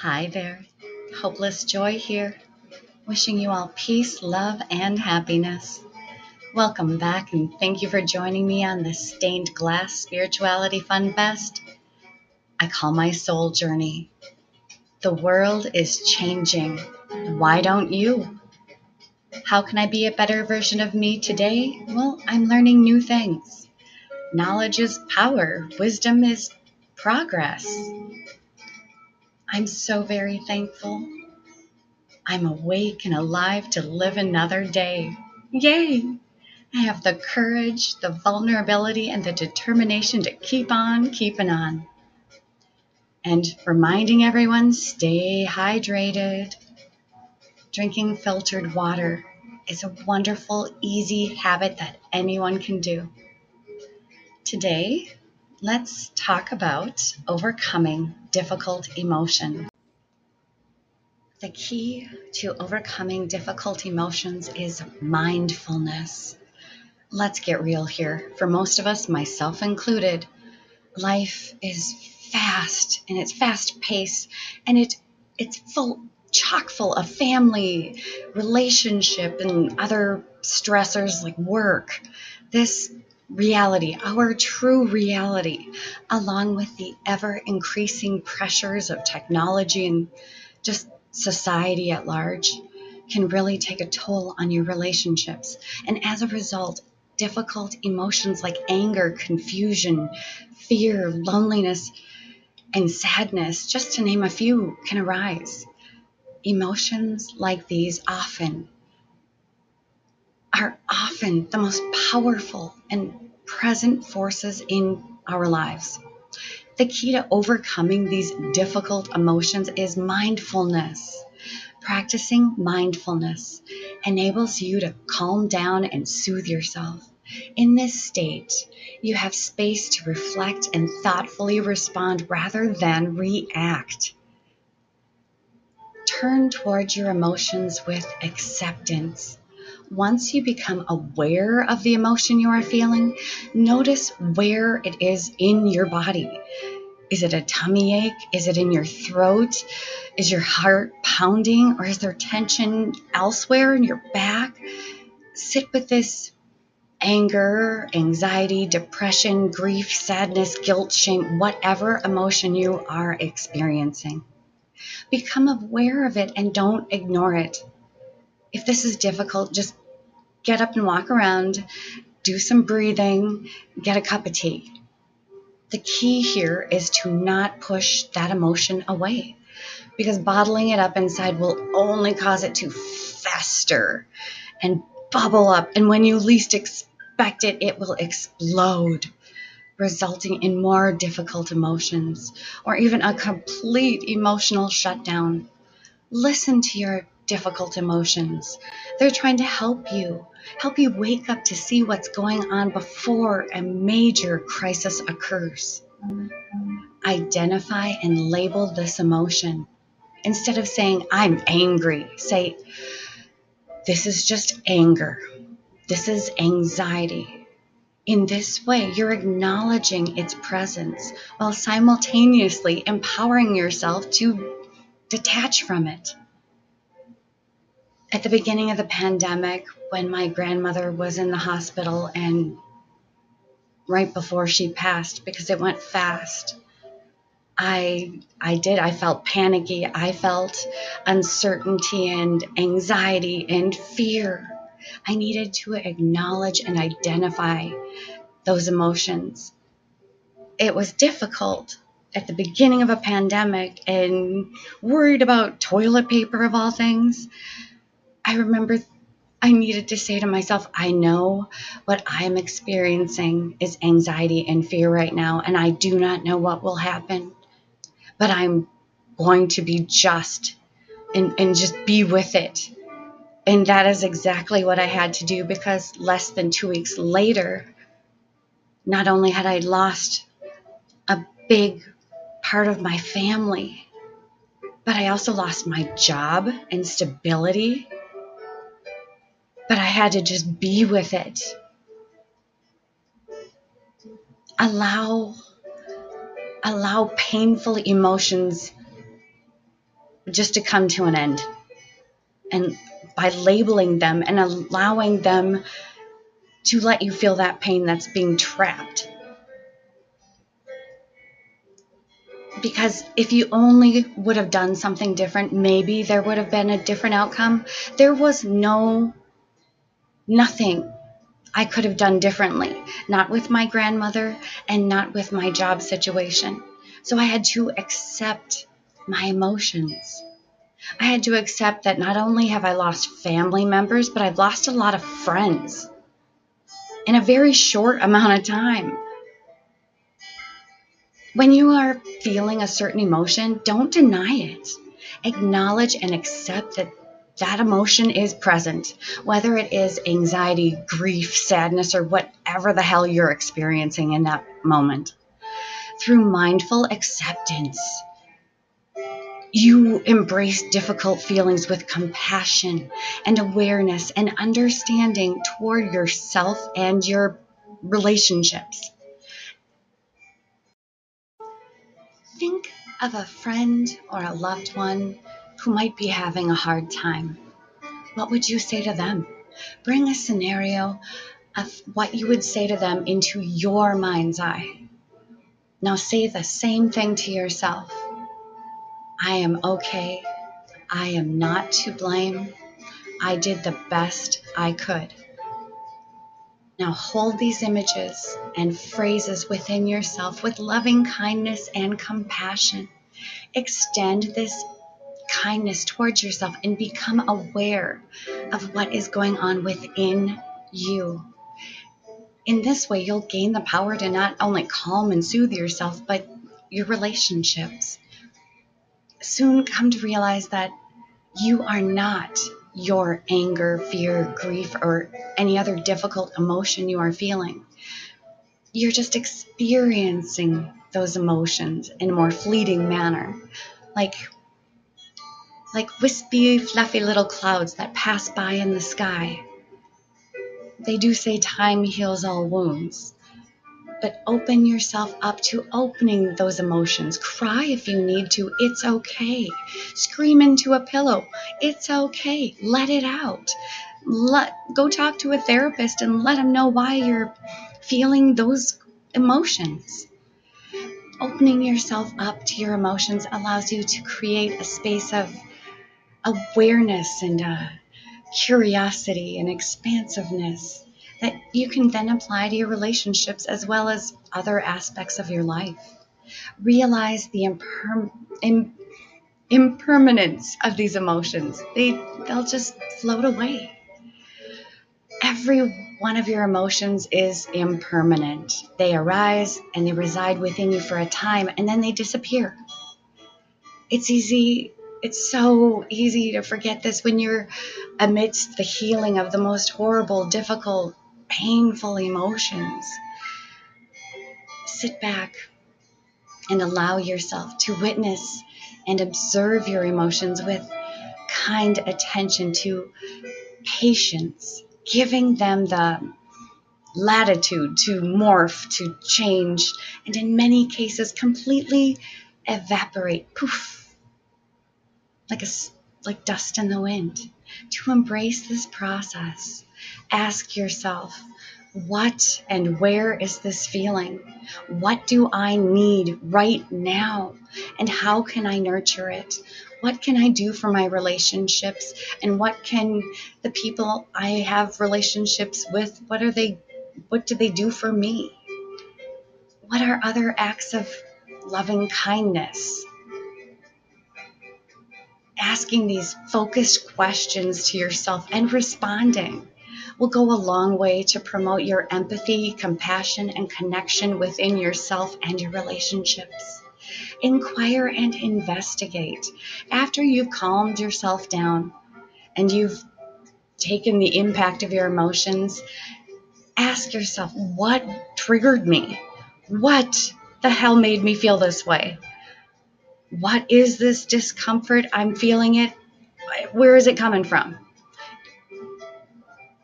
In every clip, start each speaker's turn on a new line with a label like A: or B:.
A: Hi there. Hopeless Joy here. Wishing you all peace, love, and happiness. Welcome back and thank you for joining me on this Stained Glass Spirituality Fun Fest. I call my soul journey. The world is changing. Why don't you? How can I be a better version of me today? Well, I'm learning new things. Knowledge is power, wisdom is progress. I'm so very thankful. I'm awake and alive to live another day. Yay! I have the courage, the vulnerability, and the determination to keep on keeping on. And reminding everyone stay hydrated. Drinking filtered water is a wonderful, easy habit that anyone can do. Today, let's talk about overcoming difficult emotion. The key to overcoming difficult emotions is mindfulness. Let's get real here. For most of us, myself included, life is fast and it's fast paced and it it's full chock full of family, relationship and other stressors like work. This reality, our true reality, along with the ever increasing pressures of technology and just society at large, can really take a toll on your relationships. And as a result, difficult emotions like anger, confusion, fear, loneliness, and sadness, just to name a few, can arise. Emotions like these often are often the most powerful and present forces in our lives. The key to overcoming these difficult emotions is mindfulness. Practicing mindfulness enables you to calm down and soothe yourself. In this state, you have space to reflect and thoughtfully respond rather than react. Turn towards your emotions with acceptance once you become aware of the emotion you are feeling, notice where it is in your body. Is it a tummy ache? Is it in your throat? Is your heart pounding? Or is there tension elsewhere in your back? Sit with this anger, anxiety, depression, grief, sadness, guilt, shame, whatever emotion you are experiencing. Become aware of it and don't ignore it if this is difficult, just get up and walk around, do some breathing, get a cup of tea. The key here is to not push that emotion away because bottling it up inside will only cause it to fester and bubble up. And when you least expect it, it will explode, resulting in more difficult emotions or even a complete emotional shutdown. Listen to your difficult emotions. They're trying to help you, help you wake up to see what's going on before a major crisis occurs. Identify and label this emotion. Instead of saying, I'm angry, say, This is just anger. This is anxiety. In this way, you're acknowledging its presence while simultaneously empowering yourself to detach from it at the beginning of the pandemic, when my grandmother was in the hospital and right before she passed, because it went fast, I I did. I felt panicky. I felt uncertainty and anxiety and fear. I needed to acknowledge and identify those emotions. It was difficult at the beginning of a pandemic and worried about toilet paper of all things. I remember I needed to say to myself, I know what I'm experiencing is anxiety and fear right now, and I do not know what will happen, but I'm going to be just and, and just be with it. And that is exactly what I had to do because less than two weeks later, not only had I lost a big part of my family, but I also lost my job and stability but I had to just be with it. Allow allow painful emotions just to come to an end. And by labeling them and allowing them to let you feel that pain that's being trapped. Because if you only would have done something different, maybe there would have been a different outcome. There was no, nothing I could have done differently, not with my grandmother and not with my job situation. So I had to accept my emotions. I had to accept that not only have I lost family members, but I've lost a lot of friends in a very short amount of time. When you are feeling a certain emotion, don't deny it. Acknowledge and accept that that emotion is present, whether it is anxiety, grief, sadness, or whatever the hell you're experiencing in that moment. Through mindful acceptance, you embrace difficult feelings with compassion and awareness and understanding toward yourself and your relationships. Think of a friend or a loved one who might be having a hard time. What would you say to them? Bring a scenario of what you would say to them into your mind's eye. Now say the same thing to yourself. I am okay. I am not to blame. I did the best I could. Now hold these images and phrases within yourself with loving kindness and compassion. Extend this kindness towards yourself and become aware of what is going on within you. In this way, you'll gain the power to not only calm and soothe yourself, but your relationships soon come to realize that you are not your anger, fear, grief, or any other difficult emotion you are feeling. You're just experiencing those emotions in a more fleeting manner, like like wispy, fluffy little clouds that pass by in the sky. They do say time heals all wounds but open yourself up to opening those emotions. Cry if you need to. It's okay. Scream into a pillow. It's okay. Let it out. Let go talk to a therapist and let them know why you're feeling those emotions. Opening yourself up to your emotions allows you to create a space of awareness and uh, curiosity and expansiveness that you can then apply to your relationships as well as other aspects of your life. Realize the Im- impermanence of these emotions. They they'll just float away. Every one of your emotions is impermanent. They arise and they reside within you for a time and then they disappear. It's easy it's so easy to forget this when you're amidst the healing of the most horrible, difficult, painful emotions. Sit back and allow yourself to witness and observe your emotions with kind attention to patience, giving them the latitude to morph, to change, and in many cases completely evaporate, poof, like a like dust in the wind. To embrace this process, ask yourself, what and where is this feeling? What do I need right now? And how can I nurture it? What can I do for my relationships? And what can the people I have relationships with, what are they, what do they do for me? What are other acts of loving kindness? Asking these focused questions to yourself and responding will go a long way to promote your empathy, compassion, and connection within yourself and your relationships. Inquire and investigate. After you've calmed yourself down and you've taken the impact of your emotions, ask yourself what triggered me? What the hell made me feel this way? What is this discomfort? I'm feeling it. Where is it coming from?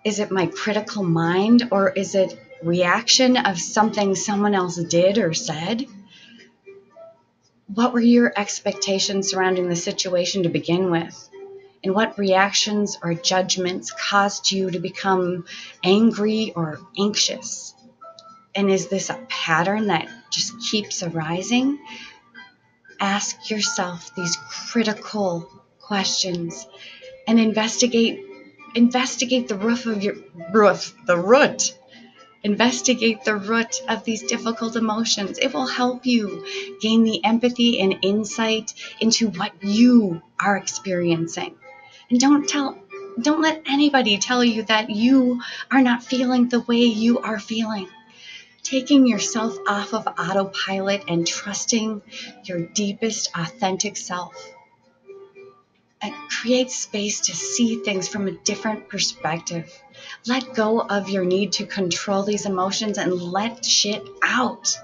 A: is it my critical mind or is it reaction of something someone else did or said? What were your expectations surrounding the situation to begin with? And what reactions or judgments caused you to become angry or anxious? And is this a pattern that just keeps arising? Ask yourself these critical questions and investigate investigate the roof of your roof, the root. Investigate the root of these difficult emotions. It will help you gain the empathy and insight into what you are experiencing. And don't tell don't let anybody tell you that you are not feeling the way you are feeling. Taking yourself off of autopilot and trusting your deepest authentic self and create space to see things from a different perspective. Let go of your need to control these emotions and let shit out.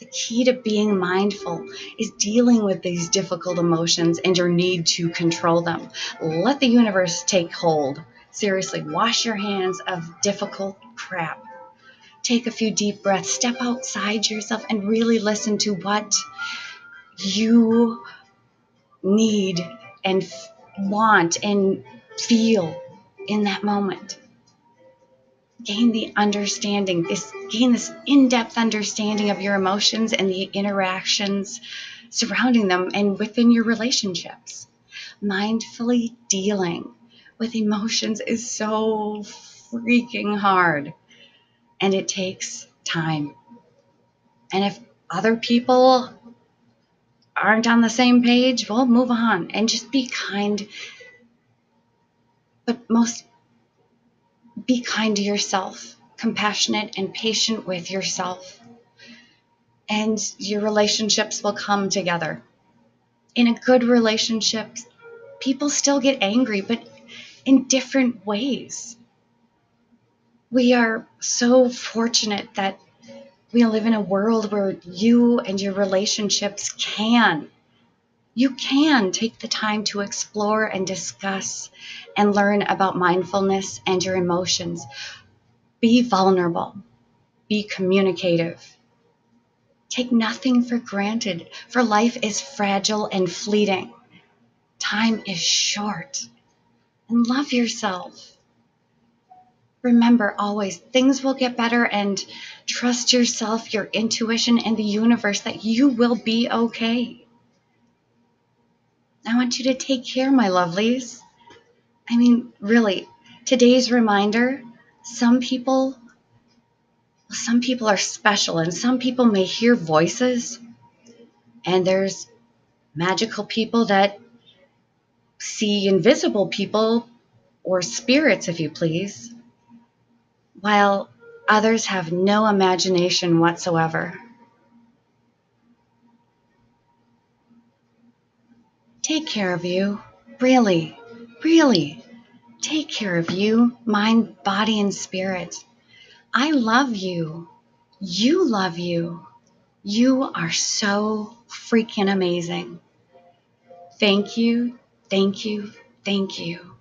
A: The key to being mindful is dealing with these difficult emotions and your need to control them. Let the universe take hold. Seriously, wash your hands of difficult crap. Take a few deep breaths, step outside yourself, and really listen to what you need and f- want and feel in that moment. Gain the understanding, this gain this in-depth understanding of your emotions and the interactions surrounding them and within your relationships. Mindfully dealing with emotions is so freaking hard and it takes time. And if other people aren't on the same page, well, move on and just be kind. But most, be kind to yourself, compassionate and patient with yourself. And your relationships will come together. In a good relationship, people still get angry, but in different ways. We are so fortunate that we live in a world where you and your relationships can you can take the time to explore and discuss and learn about mindfulness and your emotions. Be vulnerable, be communicative. Take nothing for granted, for life is fragile and fleeting. Time is short. And love yourself. Remember always, things will get better and trust yourself, your intuition, and the universe that you will be okay. I want you to take care, my lovelies. I mean, really, today's reminder some people some people are special and some people may hear voices and there's magical people that see invisible people or spirits if you please while others have no imagination whatsoever Take care of you. Really, really. Take care of you, mind, body, and spirit. I love you. You love you. You are so freaking amazing. Thank you, thank you, thank you.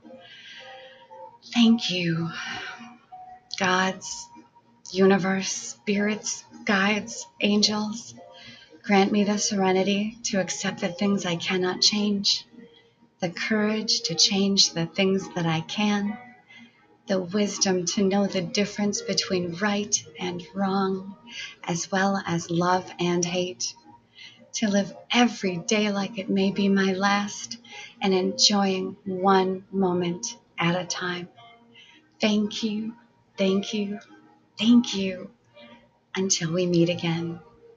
A: Thank you, gods, universe, spirits, guides, angels. Grant me the serenity to accept the things I cannot change, the courage to change the things that I can, the wisdom to know the difference between right and wrong, as well as love and hate, to live every day like it may be my last and enjoying one moment at a time. Thank you, thank you, thank you. Until we meet again.